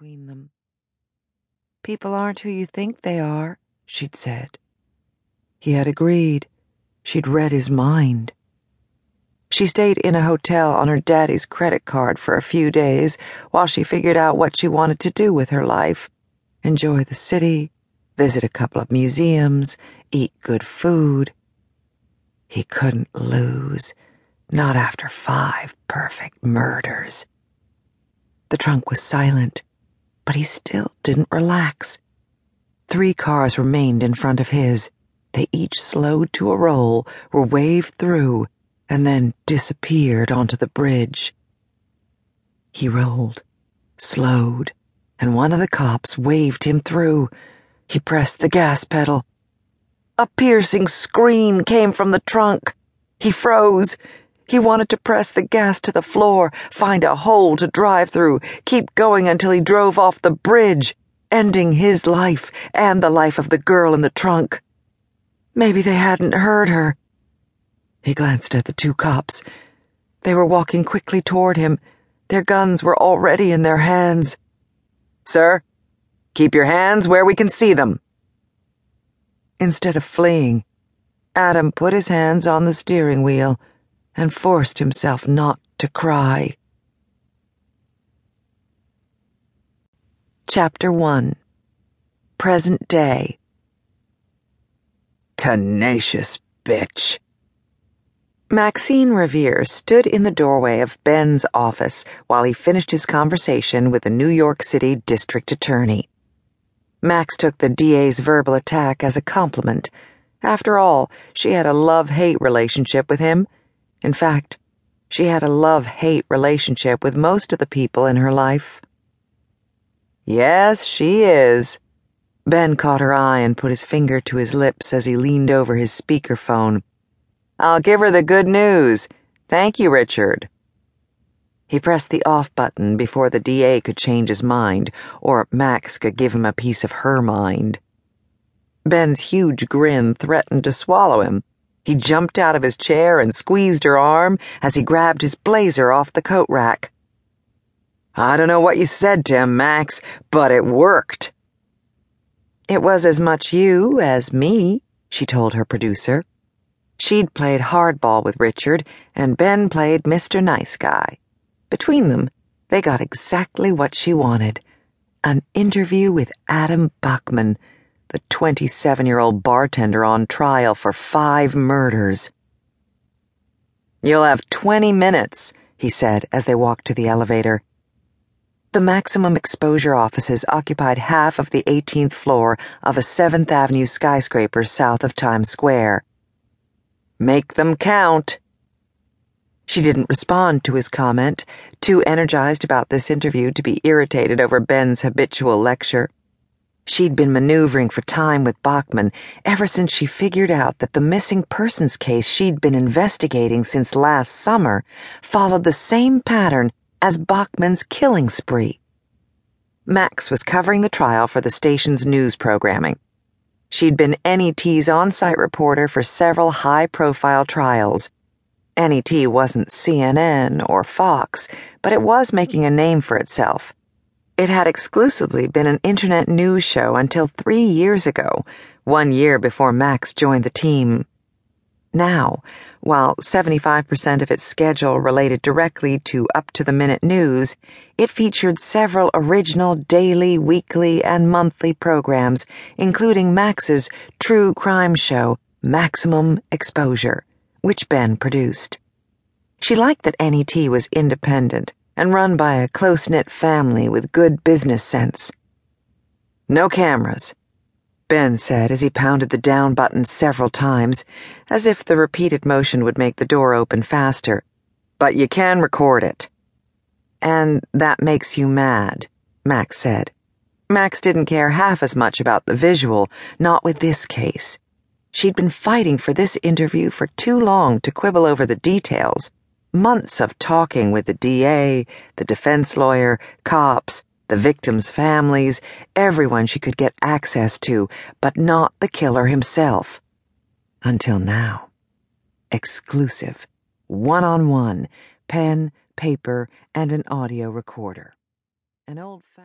between them. People aren't who you think they are, she'd said. He had agreed. She'd read his mind. She stayed in a hotel on her daddy's credit card for a few days while she figured out what she wanted to do with her life enjoy the city, visit a couple of museums, eat good food. He couldn't lose, not after five perfect murders. The trunk was silent, but he still didn't relax. Three cars remained in front of his. They each slowed to a roll, were waved through, and then disappeared onto the bridge. He rolled, slowed, and one of the cops waved him through. He pressed the gas pedal. A piercing scream came from the trunk. He froze. He wanted to press the gas to the floor, find a hole to drive through, keep going until he drove off the bridge, ending his life and the life of the girl in the trunk. Maybe they hadn't heard her. He glanced at the two cops. They were walking quickly toward him. Their guns were already in their hands. Sir, keep your hands where we can see them. Instead of fleeing, Adam put his hands on the steering wheel and forced himself not to cry. Chapter 1 Present Day Tenacious bitch. Maxine Revere stood in the doorway of Ben's office while he finished his conversation with the New York City District Attorney. Max took the DA's verbal attack as a compliment. After all, she had a love hate relationship with him. In fact, she had a love hate relationship with most of the people in her life. Yes, she is. Ben caught her eye and put his finger to his lips as he leaned over his speakerphone. I'll give her the good news. Thank you, Richard. He pressed the off button before the DA could change his mind, or Max could give him a piece of her mind. Ben's huge grin threatened to swallow him. He jumped out of his chair and squeezed her arm as he grabbed his blazer off the coat rack. I don't know what you said to him, Max, but it worked. It was as much you as me, she told her producer. She'd played hardball with Richard, and Ben played Mr. Nice Guy. Between them, they got exactly what she wanted an interview with Adam Bachman, the 27 year old bartender on trial for five murders. You'll have 20 minutes, he said as they walked to the elevator. The maximum exposure offices occupied half of the 18th floor of a 7th Avenue skyscraper south of Times Square. Make them count. She didn't respond to his comment, too energized about this interview to be irritated over Ben's habitual lecture. She'd been maneuvering for time with Bachman ever since she figured out that the missing persons case she'd been investigating since last summer followed the same pattern as Bachman's killing spree. Max was covering the trial for the station's news programming. She'd been NET's on site reporter for several high profile trials. NET wasn't CNN or Fox, but it was making a name for itself. It had exclusively been an internet news show until three years ago, one year before Max joined the team. Now, while 75% of its schedule related directly to up to the minute news, it featured several original daily, weekly, and monthly programs, including Max's true crime show, Maximum Exposure, which Ben produced. She liked that NET was independent and run by a close knit family with good business sense. No cameras, Ben said as he pounded the down button several times, as if the repeated motion would make the door open faster. But you can record it. And that makes you mad, Max said. Max didn't care half as much about the visual, not with this case. She'd been fighting for this interview for too long to quibble over the details. Months of talking with the DA, the defense lawyer, cops, the victims' families, everyone she could get access to, but not the killer himself. Until now. Exclusive. One on one. Pen, paper, and an audio recorder. An old